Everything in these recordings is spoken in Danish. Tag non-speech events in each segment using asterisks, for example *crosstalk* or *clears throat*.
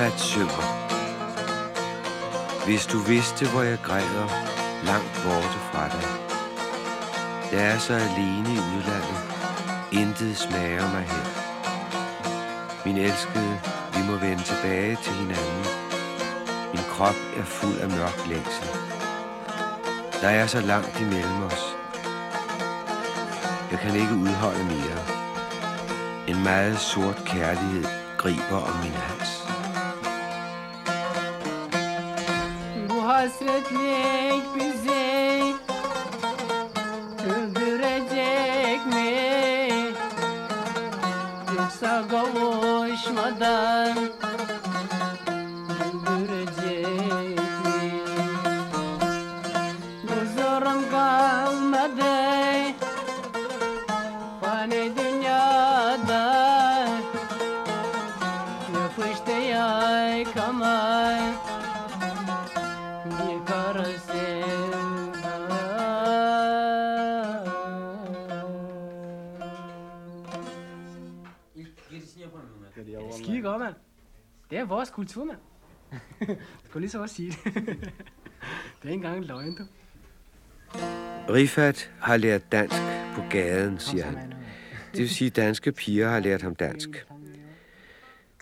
Rifat synger. Hvis du vidste, hvor jeg græder, langt borte fra dig. Jeg er så alene i udlandet. Intet smager mig her. Min elskede, vi må vende tilbage til hinanden. Min krop er fuld af mørk længsel. Der er så langt imellem os. Jeg kan ikke udholde mere. En meget sort kærlighed griber om min hals. Yapamıyorum ben. Skide godt, mand. Det er vores kultur, mand. *laughs* Skulle lige så også sige det. det er ikke engang løgn, du. Rifat har lært dansk på gaden, siger han. Det vil sige, at danske piger har lært ham dansk.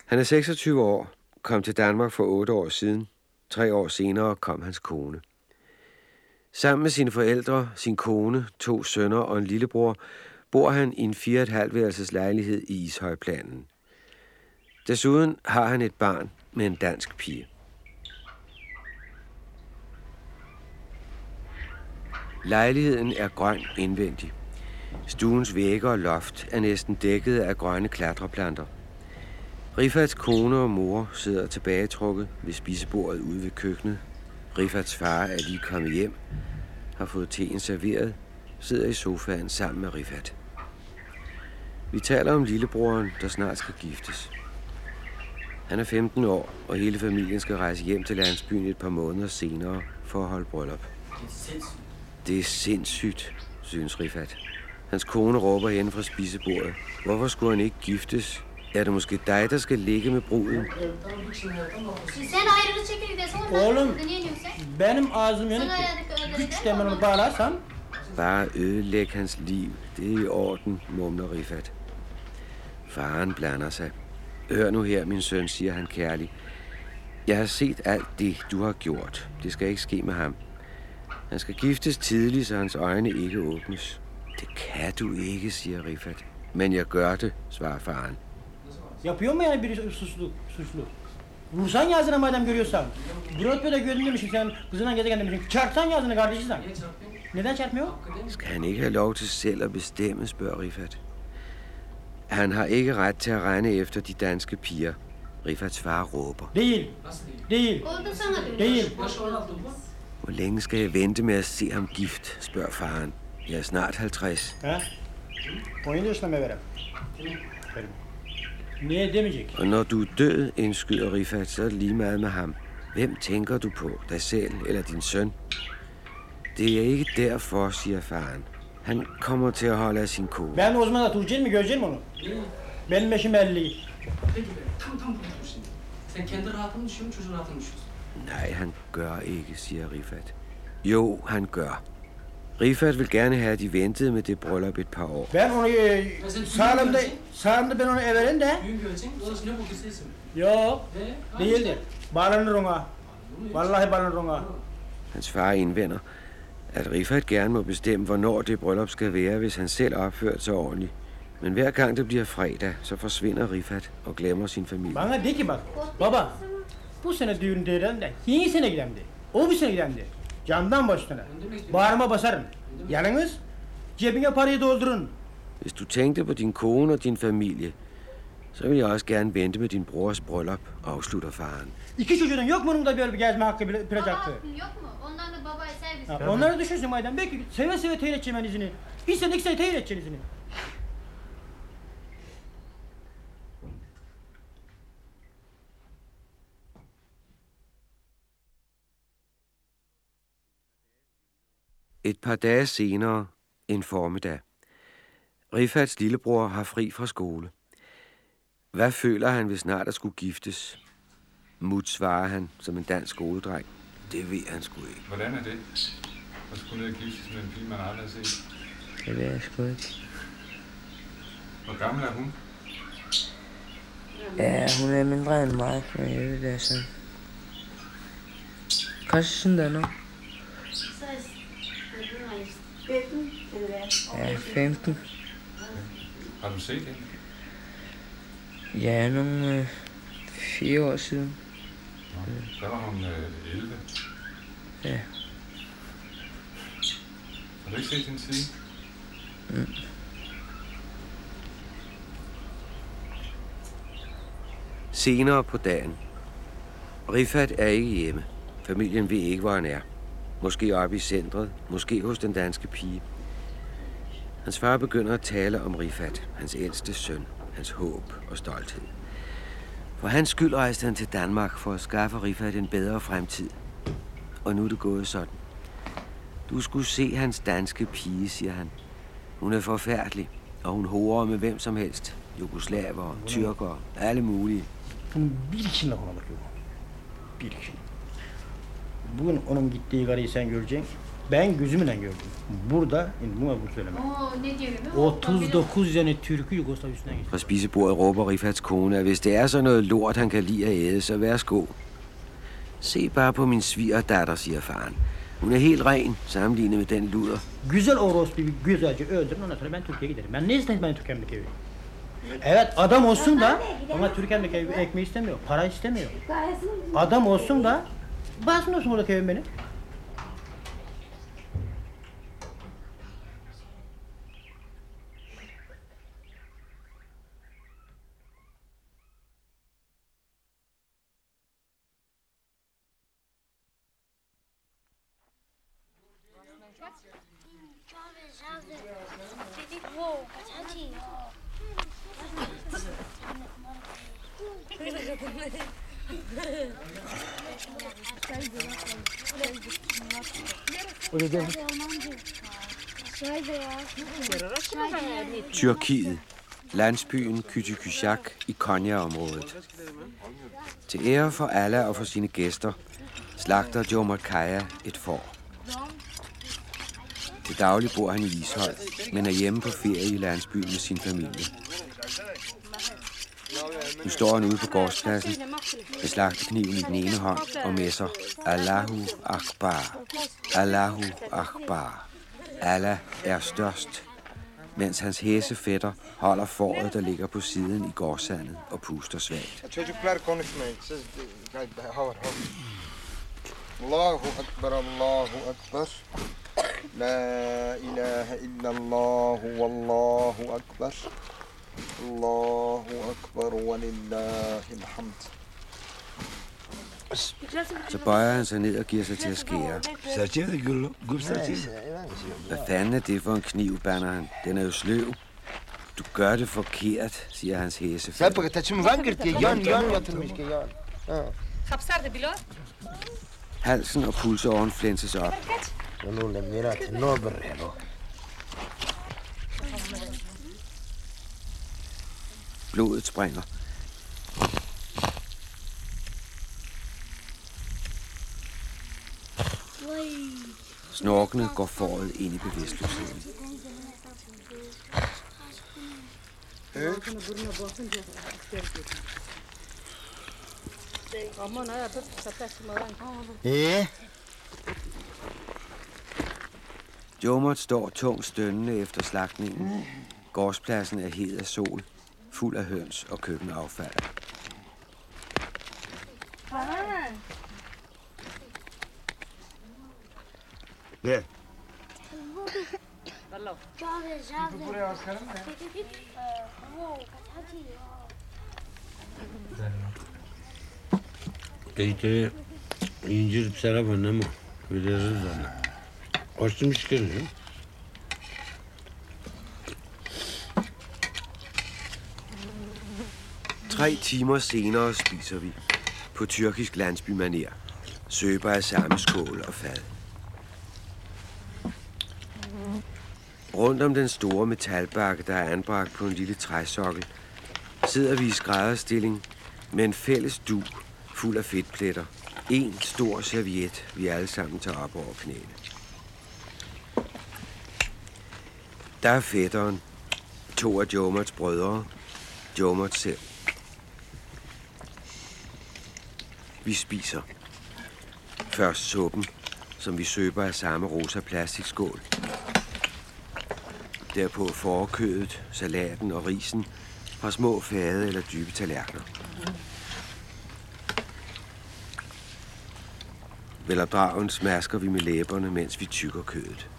Han er 26 år, kom til Danmark for 8 år siden. Tre år senere kom hans kone. Sammen med sine forældre, sin kone, to sønner og en lillebror, bor han i en 4,5 værelses lejlighed i Ishøjplanen. Desuden har han et barn med en dansk pige. Lejligheden er grøn indvendig. Stuens vægge og loft er næsten dækket af grønne klatreplanter. Rifats kone og mor sidder tilbagetrukket ved spisebordet ude ved køkkenet. Rifats far er lige kommet hjem, har fået teen serveret, sidder i sofaen sammen med Rifat. Vi taler om lillebroren, der snart skal giftes. Han er 15 år, og hele familien skal rejse hjem til landsbyen et par måneder senere for at holde bryllup. Det er sindssygt. Det er sindssygt, synes Rifat. Hans kone råber hen fra spisebordet. Hvorfor skulle han ikke giftes? Er det måske dig, der skal ligge med bruden? Oğlum. Benim ağzım yanık Güç demirimi bağlarsan Bare ødelæg hans liv. Det er i orden, mumler Rifat. Faren blander sig. Hør nu her, min søn, siger han kærligt. Jeg har set alt det, du har gjort. Det skal ikke ske med ham. Han skal giftes tidligt, så hans øjne ikke åbnes. Det kan du ikke, siger Rifat. Men jeg gør det, svarer faren. yapıyor mu yani biri suçlu? suçlu? Vursan yazına madem görüyorsan. Böyle gördün demişsin sen kızından gezegen demişsin. Çarpsan yazını kardeşi sen. Neden çarpmıyor? Skal han ikke have lov til selv at bestemme, spørger Rifat. Han har ikke ret til at regne efter de danske piger. Rifats far råber. Yaşı 16 bu. Hvor længe skal jeg vente med at se ham gift, spørger faren. Jeg er snart 50. Ha? 17 yaşında mı verem? Verim. Niye demeyecek? Og når du er død, indskyder Rifat, så er det lige meget med ham. Hvem tænker du på? Dig selv eller din søn? Det er ikke derfor, siger faren. Han kommer til at holde af sin kone. Ben o zaman göreceksin mi onu? Benim eşim 50. Peki tam tam bunu. Sen kendi rahatını düşünüyorsun, çocuğun rahatını düşünüyorsun. Nej, han gør ikke, siger Rifat. Jo, han gør. Rifat vil gerne have, at de ventede med det bryllup et par år. Ben onu e, sağlamda, sağlamda ben onu everim de. Düğün göreceksin, orası ne bu kesilsin. Yok. Ve Değildir. Bağlanır ona. Vallahi bağlanır ona. Hans far indvender, at Rifat gerne må bestemme, hvornår det bryllup skal være, hvis han selv opfører sig ordentligt. Men hver gang det bliver fredag, så forsvinder Rifat og glemmer sin familie. Bana de ki bak. Baba. Bu sene düğün değeren de yeni sene gidendi. O bir sene gidendi. Camdan başına. Bağrıma basarım. Yalnız cebine parayı doldurun. Hvis du tænkte på din kone og din familie, så vil jeg også gerne vente med din brors bryllup, afslutter faren. İki çocuğun yok mu onun da böyle bir gezme hakkı, bile- plaj hakkı? Baba yok mu? Onlar da babaya servis. Ha, onları düşünsün madem. Belki seve seve teyir edeceğim ben izini. Bir sene iki sene teyir edeceğim izini. Et par dage senere, en formiddag. Rifats lillebror har fri fra skole. Hvad føler han ved snart at skulle giftes? Mut svarer han som en dansk skoledreng. Det ved han sgu ikke. Hvordan er det? At skulle ned og giftes med en pige, man aldrig har set. Det ved jeg sgu ikke. Hvor gammel er hun? Ja, hun er mindre end mig, men jeg ved det er sådan. Kaç yaşında nu? Ja, 15. Har du set hende? Ja, nogle øh, fire år siden. Nå, der var hun øh, 11. Ja. Har du ikke set hende siden? Senere på dagen. Rifat er ikke hjemme. Familien ved ikke, hvor han er. Måske oppe i centret, måske hos den danske pige. Hans far begynder at tale om Rifat, hans ældste søn, hans håb og stolthed. For hans skyld rejste han til Danmark for at skaffe Rifat en bedre fremtid. Og nu er det gået sådan. Du skulle se hans danske pige, siger han. Hun er forfærdelig, og hun horer med hvem som helst. Jugoslaver, tyrker, alle mulige. Bunun bir kişinin lafına bakıyor. Bir kişi. Bugün onun gittiği karıyı sen göreceksin. Ben gözümle gördüm. Burada. Oo ne diyor biliyor musun? 39 tane Türk'ü Yugoslav üstünden geçti. Fra spisebordet råber Rifats kone, at hvis det er sådan noget lort, han kan lide at æde, så værsgo. Se bare på min svigerdatter, siger faren. Hun er helt ren, sammenlignet med den luder. Güzel orospu bir güzelce öldürün ondan sonra ben Türkiye'ye giderim. Ben ne istedim ben Türkiye'mdeki evi? Evet adam olsun da ama Türkiye'mdeki evi ekmeği istemiyor, para istemiyor. Adam olsun da basın olsun buradaki evim benim. Tyrkiet. Landsbyen Kytykysjak i Konya-området. Til ære for Allah og for sine gæster, slagter Jomar Kaya et får. Til daglig bor han i Ishøj, men er hjemme på ferie i landsbyen med sin familie. Nu står han ude på gårdspladsen med slagtekniven i den ene hånd og messer Allahu Akbar, Allahu Akbar. Allah er størst, mens hans hæse fætter holder foråret, der ligger på siden i gårdsandet og puster svagt. Çocuklar konuşmayın. Siz havar havar. Allahu Akbar, Allahu Akbar. La ilahe illallah, Allahu Akbar. Ekber, ve lillahil hamd. Så bøjer han sig ned og giver sig til at skære. Hvad fanden er det for en kniv, banner han? Den er jo sløv. Du gør det forkert, siger hans hæse. Halsen og pulsåren flænses op. Blodet springer. Snorkene går foråret ind i bevidstløsheden. Eh? Jomert står tungt stønnende efter slagtningen. Gårdspladsen er hed af sol, fuld af høns og køkkenaffald. Gel. Teyze incir serap annem veririz ona. Açmış geliyor. Tre timer senere spiser vi. På tyrkisk landsbymaner. Søber af samme skål og fad. Rundt om den store metalbakke, der er anbragt på en lille træsokkel, sidder vi i skrædderstilling med en fælles du fuld af fedtpletter. En stor serviet, vi alle sammen tager op over knæene. Der er fætteren, to af Jomerts brødre, Jomert selv. Vi spiser. Først suppen, som vi søber af samme rosa plastikskål. Derpå forkødet, salaten og risen fra små fade eller dybe tallerkener. Velopdragen smasker vi med læberne, mens vi tykker kødet.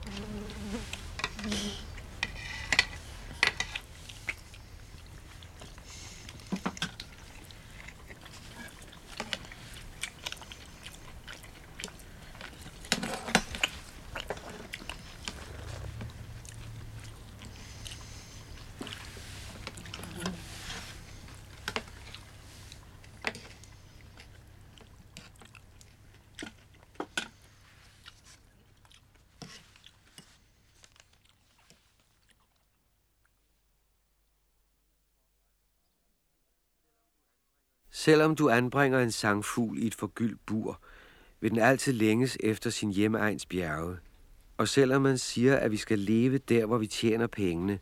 Selvom du anbringer en sangfugl i et forgyldt bur, vil den altid længes efter sin hjemegns bjerge. Og selvom man siger, at vi skal leve der, hvor vi tjener pengene,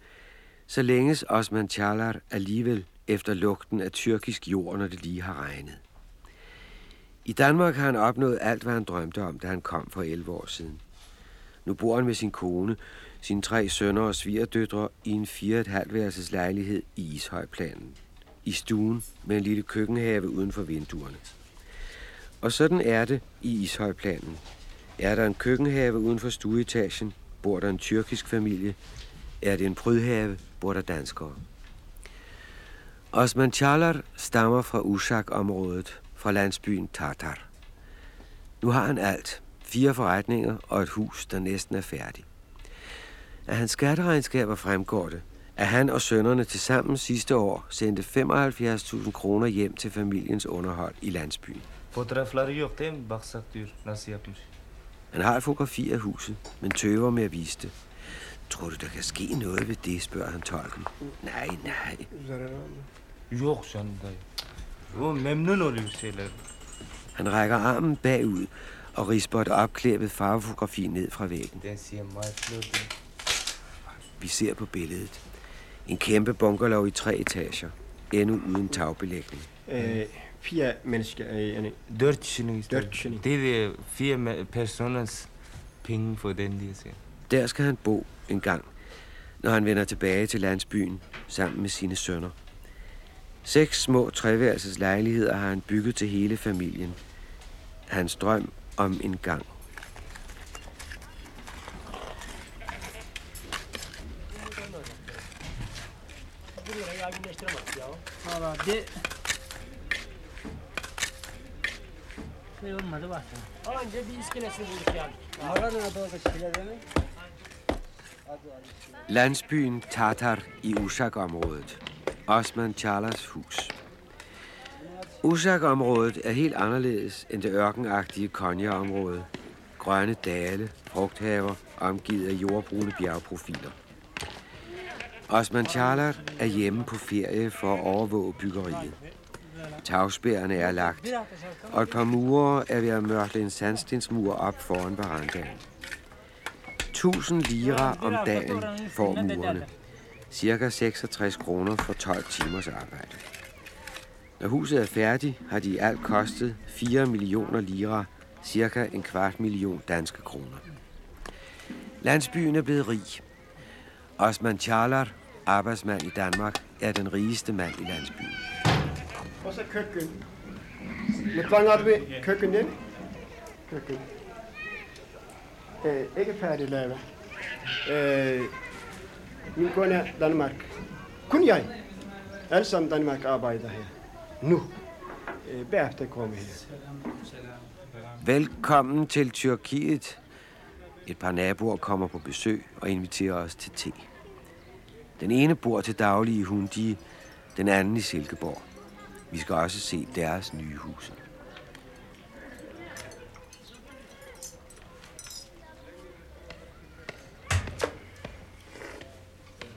så længes Osman Chalar alligevel efter lugten af tyrkisk jord, når det lige har regnet. I Danmark har han opnået alt, hvad han drømte om, da han kom for 11 år siden. Nu bor han med sin kone, sine tre sønner og svigerdøtre i en 4,5 værelses lejlighed i Ishøjplanen i stuen med en lille køkkenhave uden for vinduerne. Og sådan er det i Ishøjplanen. Er der en køkkenhave uden for stueetagen, bor der en tyrkisk familie. Er det en prydhave, bor der danskere. Osman Chalar stammer fra Ushak-området, fra landsbyen Tatar. Nu har han alt. Fire forretninger og et hus, der næsten er færdigt. Af hans skatteregnskaber fremgår det, at han og sønnerne til sammen sidste år sendte 75.000 kroner hjem til familiens underhold i landsbyen. Han har et fotografi af huset, men tøver med at vise det. Tror du, der kan ske noget ved det, spørger han tolken. Nej, nej. Yok canım dayı. O memnun oluyor şeyler. Han rækker armen bagud og risper et opklæbet farvefotografi ned fra væggen. Den siger meget flot. Vi ser på billedet. En kæmpe bungalow i tre etager. Endnu uden tagbelægning. Ee, fire mennesker, øh, yani Dört kişinin. Det er fire me- personers penge for den diye siger. Der skal han bo en gang, når han vender tilbage til landsbyen sammen med sine sønner. Seks små treværelses lejligheder har han bygget til hele familien. Hans drøm om en gang. Valla de... Ne olmadı bak. Anca bir iskelesini bulduk yani. Aradın doğru şeyleri Landsbyen Tartar i Ushak-området. Osman Charlas hus. Ushak-området er helt anderledes end det ørkenagtige Konya-område. Grønne dale, frugthaver, omgivet af jordbrune bjergprofiler. Osman Charlar er hjemme på ferie for at overvåge byggeriet. Tagspærene er lagt, og et par murer er ved at mørkle en sandstensmur op foran verandaen. 1000 lira om dagen får murerne. Cirka 66 kroner for 12 timers arbejde. Når huset er færdigt, har de i alt kostet 4 millioner lira, cirka en kvart million danske kroner. Landsbyen er blevet rig. Osman Charlar, arbejdsmand i Danmark, er den rigeste mand i landsbyen. Og så køkken. Mutfağın adı bir kökün değil mi? Kökün. Ee, ikke færdig lavet. Øh, min kone er Danmark. Kun jeg. Alle sammen Danmark arbejder her. Nu. Øh, bagefter kommer her. Velkommen til Tyrkiet. Et par naboer kommer på besøg og inviterer os til te. Den ene bor til daglig i Hundi, den anden i Silkeborg. Vi skal også se deres nye huse.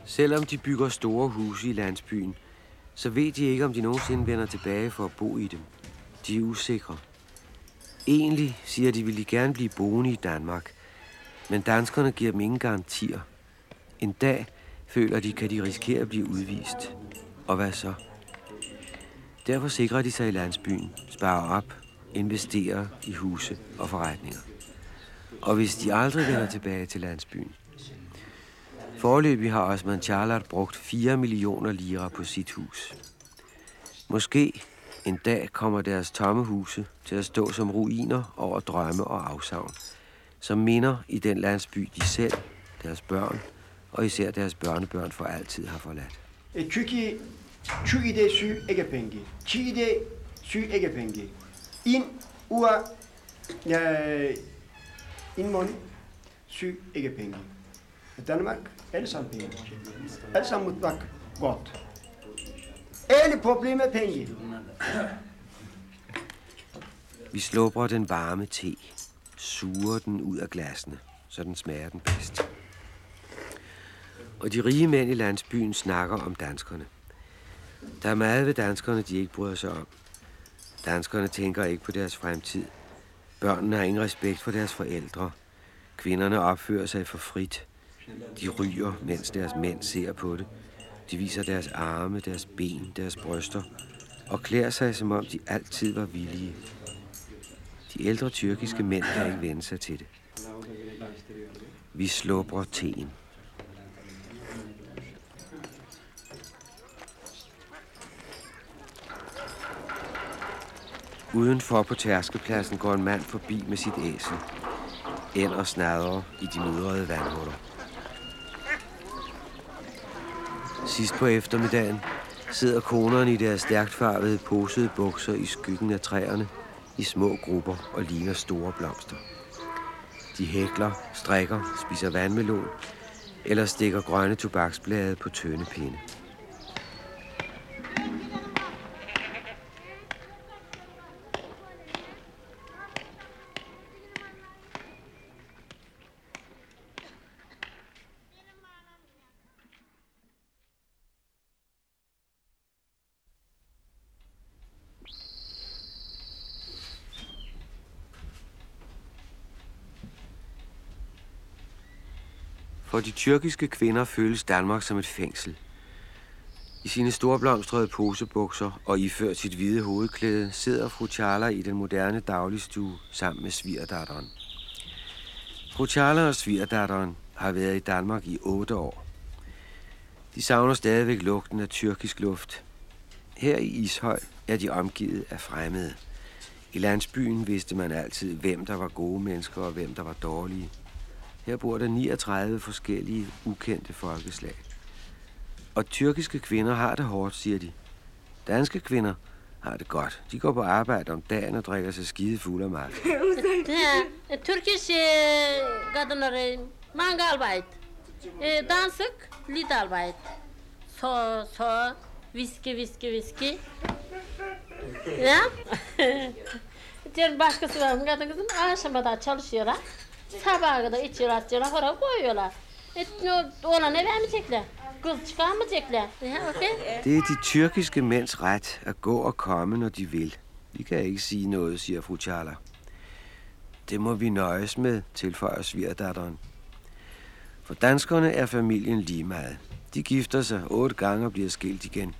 Selvom de bygger store huse i landsbyen, så ved de ikke, om de nogensinde vender tilbage for at bo i dem. De er usikre. Egentlig siger de, vil de gerne blive boende i Danmark. Men danskerne giver dem ingen garantier. En dag føler de, kan de risikere at blive udvist. Og hvad så? Derfor sikrer de sig i landsbyen, sparer op, investerer i huse og forretninger. Og hvis de aldrig vender tilbage til landsbyen. Forløbig har Osman Charlotte brugt 4 millioner lira på sit hus. Måske en dag kommer deres tomme huse til at stå som ruiner over drømme og afsavn, som minder i den landsby, de selv, deres børn og især deres børnebørn for altid har forladt. Çünkü şu ide su egepengi. Çi ide su egepengi. In ua in mon su egepengi. Danmark, alle sammen penge. Alle sammen mutlak godt. Alle problemer er penge. Vi slubrer den varme te, suger den ud af glasene, så den smager den bedst. Og de rige mænd i landsbyen snakker om danskerne. Der er meget ved danskerne, de ikke bryder sig om. Danskerne tænker ikke på deres fremtid. Børnene har ingen respekt for deres forældre. Kvinderne opfører sig for frit. De ryger, mens deres mænd ser på det. De viser deres arme, deres ben, deres bryster og klæder sig, som om de altid var villige. De ældre tyrkiske mænd kan ikke vende sig til det. Vi slubrer teen. Udenfor på tærskepladsen går en mand forbi med sit æsel. Ender snadrer i de mudrede vandhuller. Sidst på eftermiddagen sidder konerne i deres stærkt farvede posede bukser i skyggen af træerne i små grupper og ligner store blomster. De hækler, strikker, spiser vandmelon eller stikker grønne tobaksblade på tynde pinde. For de tyrkiske kvinder føles Danmark som et fængsel. I sine storblomstrede posebukser og iført sit hvide hovedklæde sidder fru Charla i den moderne dagligstue sammen med svigerdatteren. Fru Charla og svigerdatteren har været i Danmark i otte år. De savner stadigvæk lugten af tyrkisk luft. Her i Ishøj er de omgivet af fremmede. I landsbyen vidste man altid, hvem der var gode mennesker og hvem der var dårlige. Her bor der 39 forskellige ukendte folkeslag. Og tyrkiske kvinder har det hårdt, siger de. Danske kvinder har det godt. De går på arbejde om dagen og drikker sig skide fuld af mad. Ha, eh, Turkish eh, e, kadınları mangalbayt. E, eh, dansık lidalbayt. So, so, viski, viski, Ja. Ya. *laughs* Diğer başkası var. Kadın kızım Aşamada çalışıyorlar. Sabaha kadar içiyorlar, içiyorlar, hora koyuyorlar. E, no, oğlan eve vermeyecekler. çekler? Kız çıkar? Ja, e, okay. Det er de tyrkiske mænds ret at gå og komme, når de vil. Vi kan ikke sige noget, siger fru Charla. Det må vi nøjes med, tilføjer svigerdatteren. For danskerne er familien lige meget. De gifter sig otte gange og bliver skilt igen.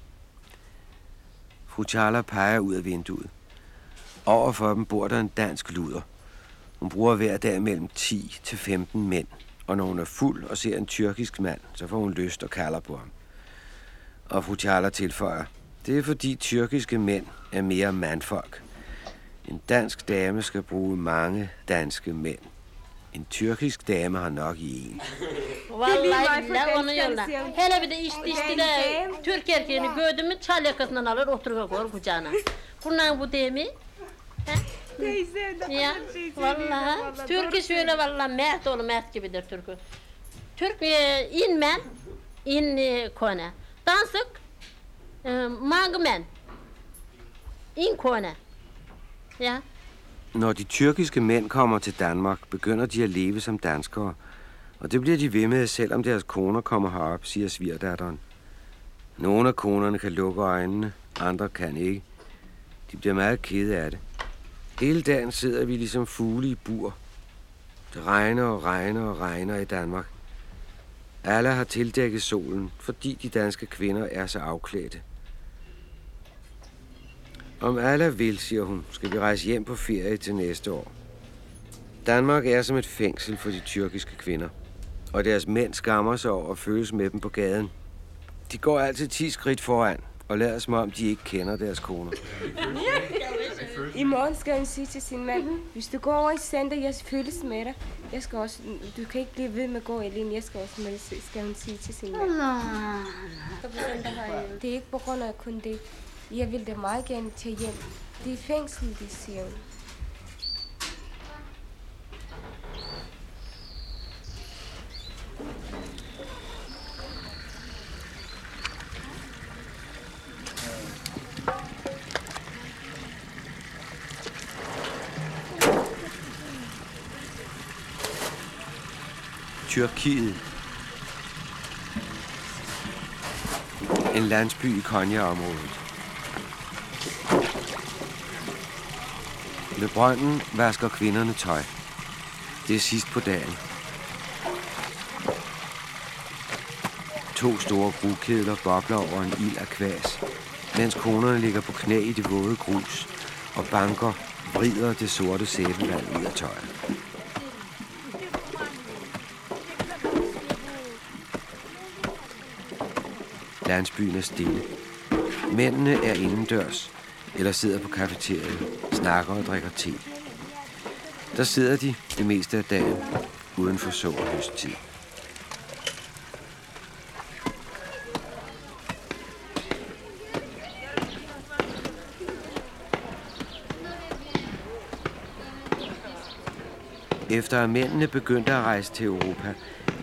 Fru Charla peger ud af vinduet. Overfor dem bor der en dansk luder. Hun bruger hver dag mellem 10 til 15 mænd. Og når hun er fuld og ser en tyrkisk mand, så får hun lyst og kalder på ham. Og fru Charla tilføjer, det er fordi tyrkiske mænd er mere mandfolk. En dansk dame skal bruge mange danske mænd. En tyrkisk dame har nok i en. Vallahi billahi onu genç yolla. karısı yapmış. Hele bir de içti içti de. Türk erkeğini gördü mü çal yakasından alır oturuyor koyar kucağına. Bundan bu değil mi? Teyze de Ya şey vallahi Türk'ü şöyle vallahi mert oğlu mert gibidir Türk'ü. Türk e, inmen in e, kone. Dansık e, magmen. In kone. Ja. Når de tyrkiske mænd kommer til Danmark, begynder de at leve som danskere. Og det bliver de ved med, selvom deres koner kommer herop, siger svigerdatteren. Nogle af konerne kan lukke øjnene, andre kan ikke. De bliver meget kede af det. Hele dagen sidder vi ligesom fugle i bur. Det regner og regner og regner i Danmark. Alle har tildækket solen, fordi de danske kvinder er så afklædte. Om alle vil, siger hun, skal vi rejse hjem på ferie til næste år. Danmark er som et fængsel for de tyrkiske kvinder, og deres mænd skammer sig over at føles med dem på gaden. De går altid 10 skridt foran og lader som om, de ikke kender deres koner. *laughs* I morgen skal hun sige til sin mand, hvis du går over i center, jeg føles med dig. Jeg skal også, du kan ikke blive ved med at gå alene, jeg skal også med, skal hun sige til sin mand. Det er ikke på grund af kun det. Jeg vil da meget gerne tage hjem. Det er fængsel, det siger hun. Tyrkiet. En landsby i Konya-området. Ved brønden vasker kvinderne tøj. Det er sidst på dagen. To store grugkedler bobler over en ild af kvæs, mens konerne ligger på knæ i det våde grus og banker vrider det sorte sæbevand ud af tøjet. Landsbyen er stille. Mændene er indendørs eller sidder på kafeteriet, snakker og drikker te. Der sidder de det meste af dagen uden for så og høsttid. Efter at mændene begyndte at rejse til Europa,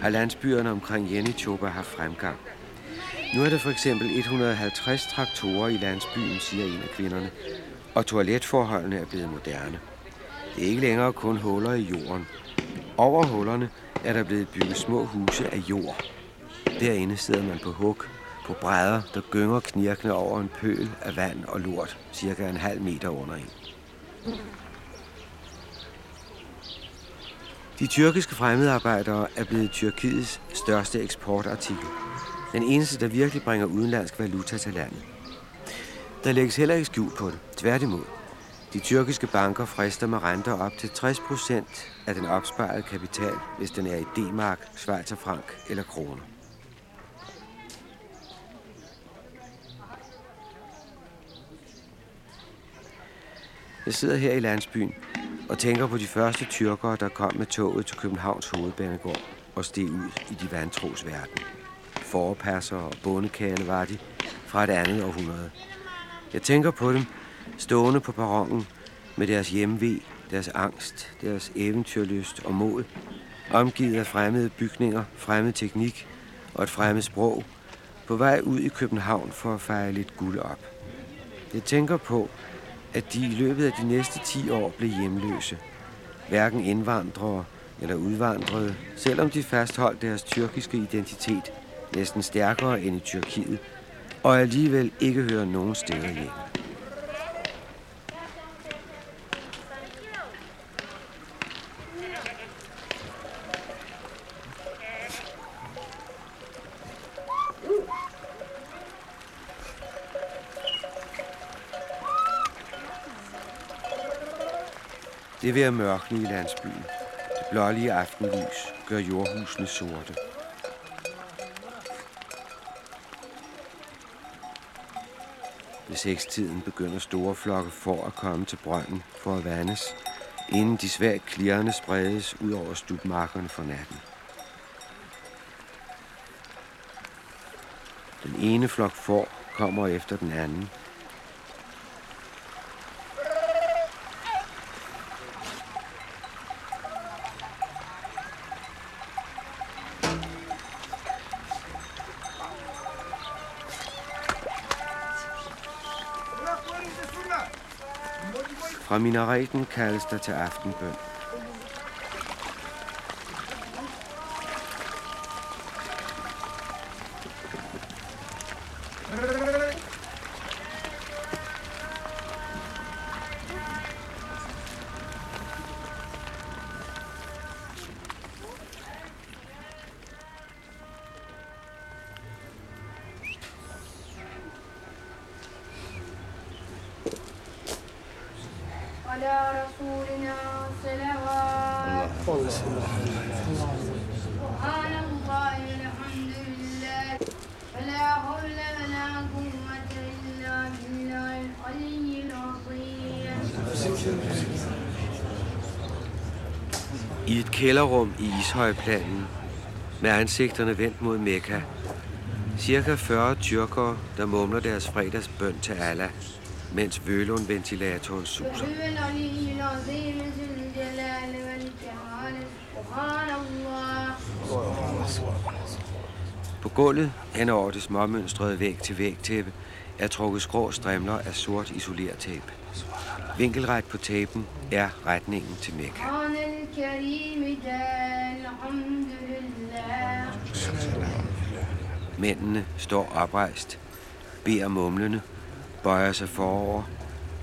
har landsbyerne omkring Jenichoba haft fremgang. Nu er der for eksempel 150 traktorer i landsbyen, siger en af kvinderne, og toiletforholdene er blevet moderne. Det er ikke længere kun huller i jorden. Over hullerne er der blevet bygget små huse af jord. Derinde sidder man på hug, på brædder, der gynger knirkende over en pøl af vand og lort, cirka en halv meter under en. De tyrkiske fremmedarbejdere er blevet Tyrkiets største eksportartikel. Den eneste, der virkelig bringer udenlandsk valuta til landet. Der lægges heller ikke skjul på det. Tværtimod. De tyrkiske banker frister med renter op til 60 procent af den opsparede kapital, hvis den er i D-mark, Schweizerfrank eller kroner. Jeg sidder her i landsbyen og tænker på de første tyrkere, der kom med toget til Københavns hovedbanegård og steg ud i de vantros verden. Forpasser og bondekale var de fra et andet århundrede. Jeg tænker på dem stående på perronen med deres hjemve, deres angst, deres eventyrlyst og mod, omgivet af fremmede bygninger, fremmed teknik og et fremmed sprog, på vej ud i København for at fejre lidt guld op. Jeg tænker på, at de i løbet af de næste 10 år blev hjemløse. Hverken indvandrere eller udvandrede, selvom de fastholdt deres tyrkiske identitet næsten stærkere end i Tyrkiet, og alligevel ikke hører nogen steder hjemme. Det er ved at mørkne i landsbyen. Det blålige aftenlys gør jordhusene sorte. Ved sekstiden begynder store flokke for at komme til brønden for at vandes, inden de svært klirrende spredes ud over stubmarkerne for natten. Den ene flok får kommer efter den anden. Fra minareten kaldes der til aftenbøn. kælderrum i Ishøjplanen med ansigterne vendt mod Mekka. Cirka 40 tyrkere, der mumler deres fredagsbøn til Allah, mens Vølund-ventilatoren suser. På gulvet hen over det småmønstrede væg til væg tæppe er trukket skrå strimler af sort isolertape. Vinkelret på tapen er retningen til Mekka. Mændene står oprejst, beder mumlende, bøjer sig forover,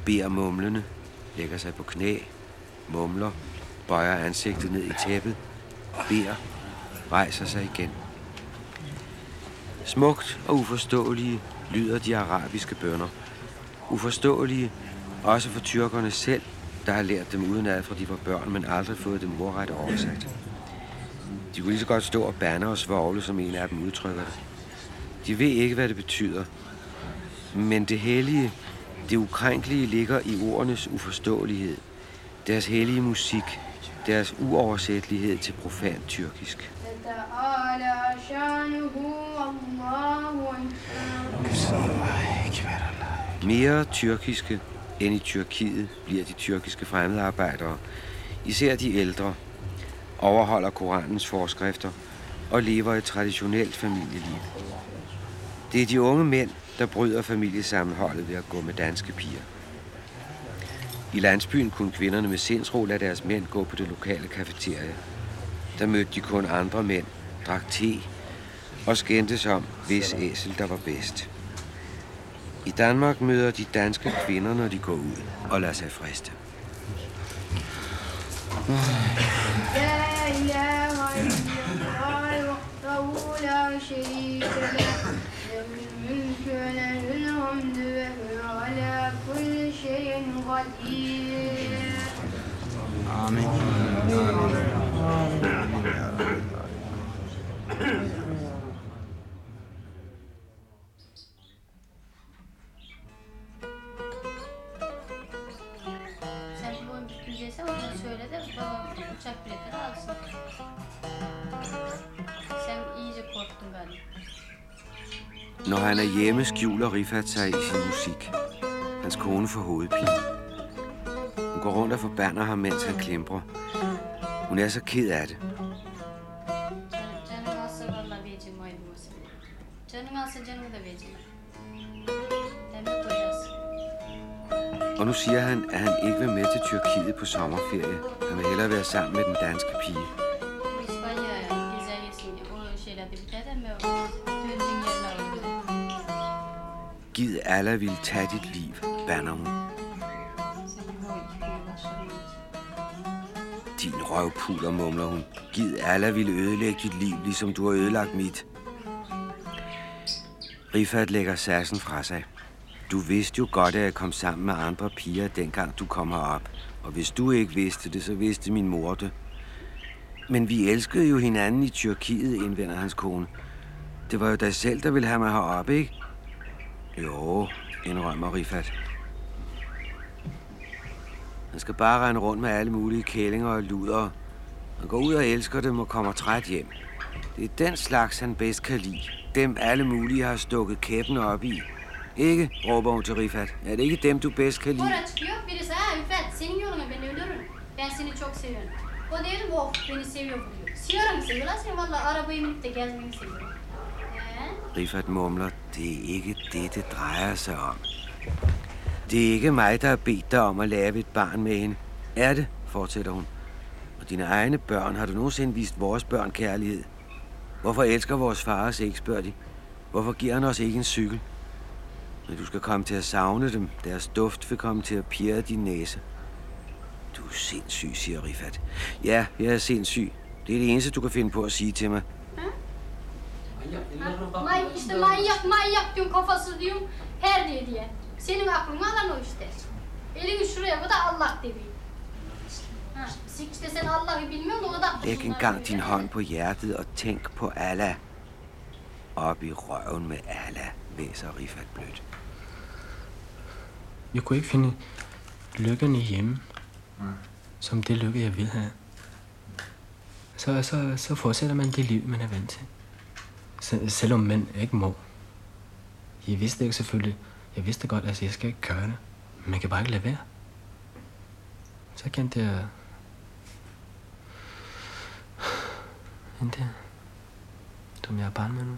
beder mumlende, lægger sig på knæ, mumler, bøjer ansigtet ned i tæppet, beder, rejser sig igen. Smukt og uforståelige lyder de arabiske bønder. Uforståelige også for tyrkerne selv, der har lært dem udenad fra de var børn, men aldrig fået dem ordret oversat. De kunne lige så godt stå og bande og svogle, som en af dem udtrykker det. De ved ikke, hvad det betyder. Men det hellige, det ukrænkelige ligger i ordenes uforståelighed. Deres hellige musik, deres uoversættelighed til profan tyrkisk. Mere tyrkiske end i Tyrkiet bliver de tyrkiske fremmedarbejdere, især de ældre, overholder Koranens forskrifter og lever et traditionelt familieliv. Det er de unge mænd, der bryder familiesammenholdet ved at gå med danske piger. I landsbyen kunne kvinderne med sindsro lade deres mænd gå på det lokale kafeterie. Der mødte de kun andre mænd, drak te og skændtes om, hvis æsel der var bedst. I Danmark møder de danske kvinder, når de går ud og lader sig friste. Ja, ja, høj, Amen. Amen. Amen. Amen. Han er hjemme, skjuler Rifat sig i sin musik. Hans kone får hovedpine. Hun går rundt og forbander ham, mens han klemper. Hun er så ked af det. Og nu siger han, at han ikke vil med til Tyrkiet på sommerferie. Han vil hellere være sammen med den danske pige. Allah vil tage dit liv, banner hun. Din røvpuler, mumler hun. Gid Allah ville ødelægge dit liv, ligesom du har ødelagt mit. Rifat lægger sassen fra sig. Du vidste jo godt, at jeg kom sammen med andre piger, dengang du kom herop. Og hvis du ikke vidste det, så vidste min mor det. Men vi elskede jo hinanden i Tyrkiet, indvender hans kone. Det var jo dig selv, der ville have mig herop, ikke? Jo, indrømmer Rifat. Han skal bare rende rundt med alle mulige kællinger og luder. Han går ud og elsker dem og kommer træt hjem. Det er den slags, han bedst kan lide. Dem alle mulige har stukket kæppen op i. Ikke, råber hun til Rifat. Er det ikke dem, du bedst kan lide? Sonra çıkıyor birisi ha senin yoluna ben ölürüm. Ben seni çok seviyorum. O diyor bu beni seviyor bu diyor. Seviyorum seviyorlar seni valla arabayı binip de gezmeyi seviyorum. Rifat mumler, det er ikke det, det drejer sig om. Det er ikke mig, der har bedt dig om at lave et barn med hende. Er det, fortsætter hun. Og dine egne børn, har du nogensinde vist vores børn kærlighed? Hvorfor elsker vores far os ikke, spørger de. Hvorfor giver han os ikke en cykel? Men du skal komme til at savne dem. Deres duft vil komme til at pirre din næse. Du er sindssyg, siger Rifat. Ja, jeg er sindssyg. Det er det eneste, du kan finde på at sige til mig. May, işte manyak manyak diyorum kafası diyorum. Her diye diye. Senin aklını alan o işte. Elini şuraya bu da Allah demeyin. Ha, işte sen Allah'ı bilmiyorsun da o da Læg engang din hånd på hjertet og tænk på Allah. Op i røven med Allah, væser Rifat blødt. Jeg kunne ikke finde lykken i hjemme, som det lykke, jeg vil have. Så, så, så fortsætter man det liv, man er vant til. Selvom mænd ikke må. Jeg vidste ikke selvfølgelig. Jeg vidste godt, at jeg skal ikke gøre det. Men man kan bare ikke lade være. Så kendte jeg... Hende der, som jeg er barn med nu.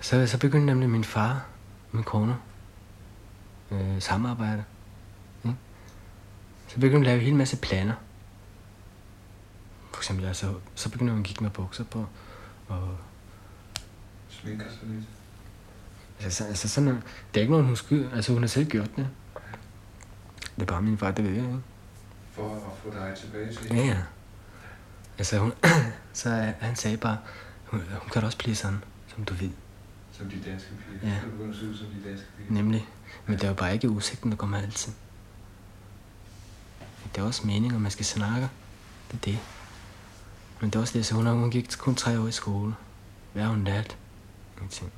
Så, så begyndte nemlig min far, min kone, øh, samarbejde. Ja. Så begyndte hun at lave en hel masse planer. For eksempel, altså, så begyndte hun at kigge med bukser på, og Sminker sig lidt. Altså, så- altså sådan, det er ikke noget, hun skyder. Altså, hun har selv gjort det. Det er bare min far, det ved jeg, ikke? For at få dig tilbage til Ja, ja. Altså, hun, *clears throat* så han sagde bare, hun, hun kan da også blive sådan, som du ved. Som de danske piger. Ja. Du se ud som de danske piger. Nemlig. Men det er jo bare ikke udsigten, der kommer altid. Det er også meningen, at man skal snakke. Det er det. Men det var også det, så hun, hun gik kun tre år i skole. Hvad har hun lært? Ingenting.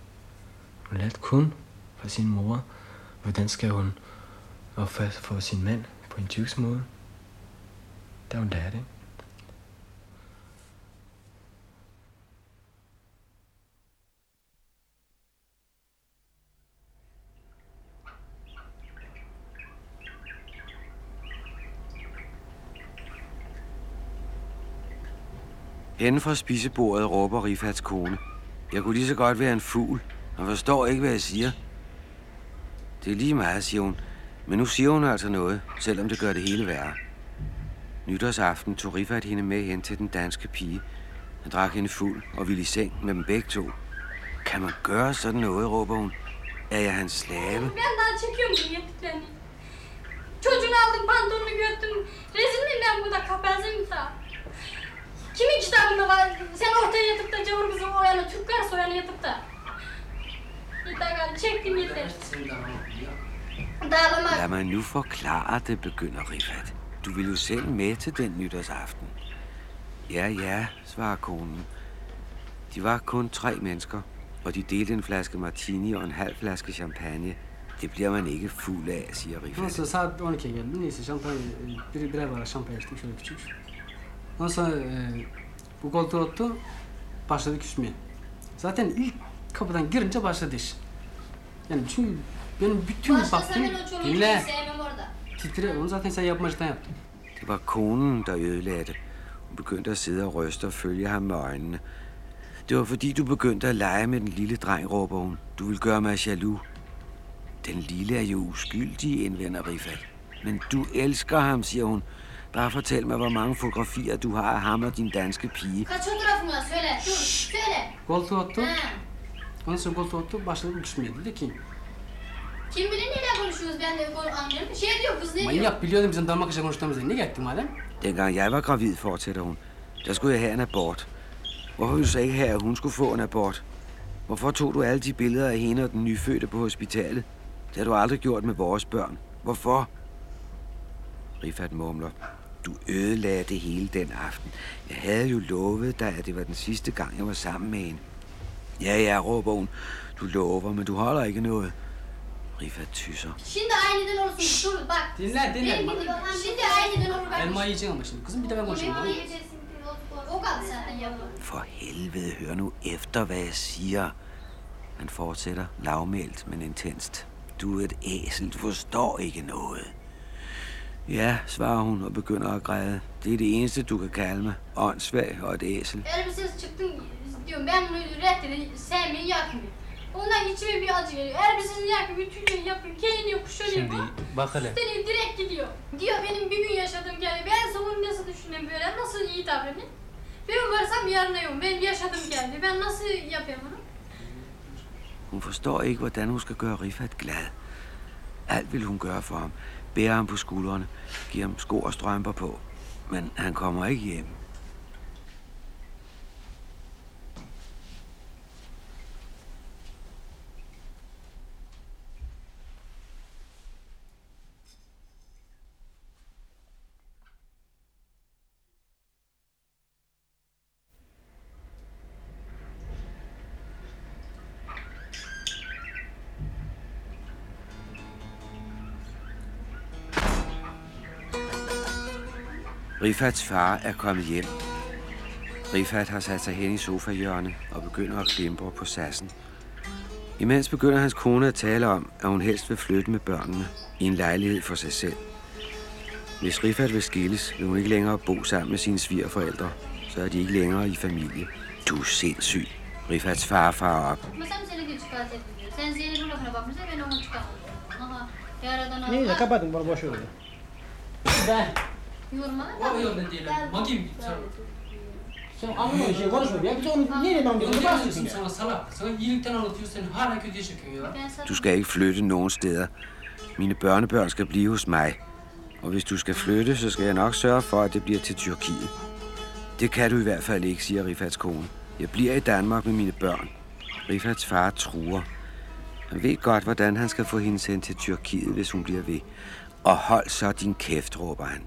Hun lærte kun fra sin mor, hvordan skal hun opføre sig for sin mand på en tyks måde. Det har hun lært, ikke? Henne fra spisebordet råber Rifats kone. Jeg kunne lige så godt være en fugl, og forstår ikke, hvad jeg siger. Det er lige meget, siger hun. Men nu siger hun altså noget, selvom det gør det hele værre. Nytårsaften tog Rifat hende med hen til den danske pige. Han drak hende fuld og ville i seng med dem begge to. Kan man gøre sådan noget, råber hun. Er jeg hans slave? Ben daha çekiyorum bunu. Çocuğunu aldım, pantolonu götürdüm. Rezil miyim ben burada kapazıyım sağ. Kimin kitabında var? Sen ortaya yatıp da cavur kızı o yana, Türk karısı o yana yatıp da. Yeter galiba, çektim yeter. Dağılama. Lad mig nu forklare det, begynder Rifat. Du vil jo selv med til den nytårsaften. Ja, ja, svarer konen. De var kun tre mennesker, og de delte en flaske martini og en halv flaske champagne. Det bliver man ikke fuld af, siger Rifat. Neyse saat 12'ye geldi. Neyse şampanya, bir birer bardak şampanya içtik şöyle küçük. Ondan sonra e, bu koltuğa oturdu. Başladı küsmeye. Zaten ilk kapıdan girince başladı iş. Yani çünkü benim bütün dinle. sevmem orada. Titre, onu zaten sen yapmacıdan yaptın. Det var konen, der ødelagde det. Hun begyndte at sidde og ryste og følge ham med øjnene. Det var fordi, du begyndte at lege med den lille dreng, råber hun. Du vil gøre mig jaloux. Den lille er jo uskyldig, indvender Rifat. Men du elsker ham, siger hun. Bare fortæl mig, hvor mange fotografier du har af ham og din danske pige. Söyle. Dur söyle. Koltuğa oturdu. Ha. Ondan sonra koltuğa oturdu. Başladı küsmeye. Dedi ki Kim bilir neler konuşuyoruz ben de konu anlıyorum. Şey diyor kız ne diyor? manyak biliyordum bizim Danmarkça konuştuğumuzu. Niye gittin madem? Dengang jeg var gravid, fortsætter hun, der skulle jeg have en abort. Hvorfor ville du så ikke have, at hun skulle få en abort? Hvorfor tog du alle de billeder af hende og den nyfødte på hospitalet? Det har du aldrig gjort med vores børn. Hvorfor? Rifat mumler. Du ødelagde det hele den aften. Jeg havde jo lovet dig, at det var den sidste gang, jeg var sammen med hende. Ja, ja, råber hun. Du lover, men du holder ikke noget. Rifat tysser. Dinle, dinle. Benim gibi bak. Şimdi aniden olur bak. Elma yiyeceksin ama şimdi. Kızım bir de ben konuşayım. For helvede, hør nu efter, hvad jeg siger. Han fortsætter lavmælt, men intenst. Du er et æsel, du forstår ikke noget. Ja, svarer hun og begynder at græde. Det er det eneste, du kan kalde mig. Åndssvag og et æsel. Elbisesiz çıktın diyorum ben bunu reddedim sevmeyi yakmıyor. Ondan içime bir acı geliyor. Elbisesini yakıyor, ütülüyor, yapıyor, giyiniyor, kuşanıyor. Şimdi bak hele. Üsteliyor direkt gidiyor. Diyor benim bir gün yaşadığım geldi. Ben savun nasıl düşüneyim böyle, nasıl iyi davranayım? Ben varsam yarına yok. Benim yaşadığım geldi. Ben nasıl yapayım bunu? Hun forstår ikke, hvordan hun skal gøre Rifat glad. Alt vil hun gøre for ham bærer ham på skuldrene. giver ham sko og strømper på. Men han kommer ikke hjem. Rifats far er kommet hjem. Rifat har sat sig hen i sofahjørnet og begynder at klimpe på sassen. Imens begynder hans kone at tale om, at hun helst vil flytte med børnene i en lejlighed for sig selv. Hvis Rifat vil skilles, vil hun ikke længere bo sammen med sine svigerforældre, så er de ikke længere i familie. Du er sindssyg. Rifats far farer op. Masam seni güç çıkartabiliyor. Sen Zeynep'in yok ben değilim. Bakayım. Sen. Anlıyor şey konuşma ya. Biz onu niye demem Yok diyorsun? ne Bahsediyorsun diyorsun ya. sana salak. Sana iyilikten anlatıyor sen hala kötüye çekiyor ya. Ben sana Du skal ikke flytte nogen steder. Mine børnebørn skal blive hos mig. Og hvis du skal flytte, så skal jeg nok sørge for, at det bliver til Tyrkiet. Det kan du i hvert fald ikke, siger Rifats kone. Jeg bliver i Danmark med mine børn. Rifats far truer. Han ved godt, hvordan han skal få hende sendt til Tyrkiet, hvis hun bliver ved. Og hold så din kæft, råber han.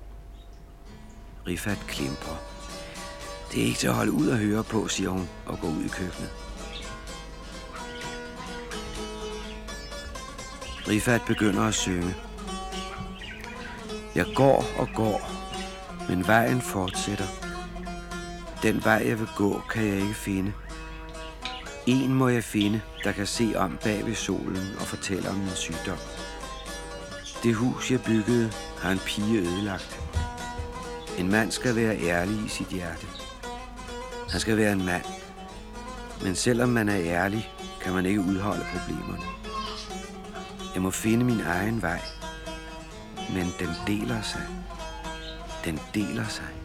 Rifat klimper. Det er ikke til at holde ud at høre på, siger hun og går ud i køkkenet. Rifat begynder at synge. Jeg går og går, men vejen fortsætter. Den vej, jeg vil gå, kan jeg ikke finde. En må jeg finde, der kan se om bag ved solen og fortælle om min sygdom. Det hus, jeg byggede, har en pige ødelagt. En mand skal være ærlig i sit hjerte. Han skal være en mand. Men selvom man er ærlig, kan man ikke udholde problemerne. Jeg må finde min egen vej. Men den deler sig. Den deler sig.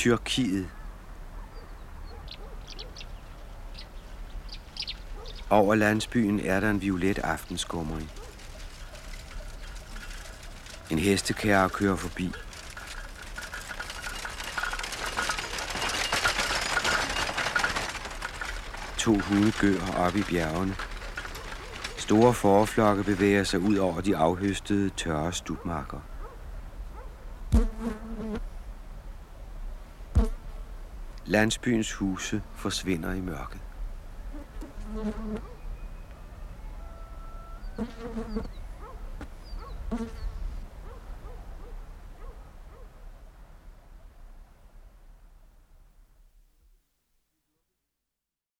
Tyrkiet. Over landsbyen er der en violet aftenskumring. En hestekærre kører forbi. To hunde gør op i bjergene. Store forflokke bevæger sig ud over de afhøstede tørre stubmarker. Landsbyens huse forsvinder i mørket. Thank you.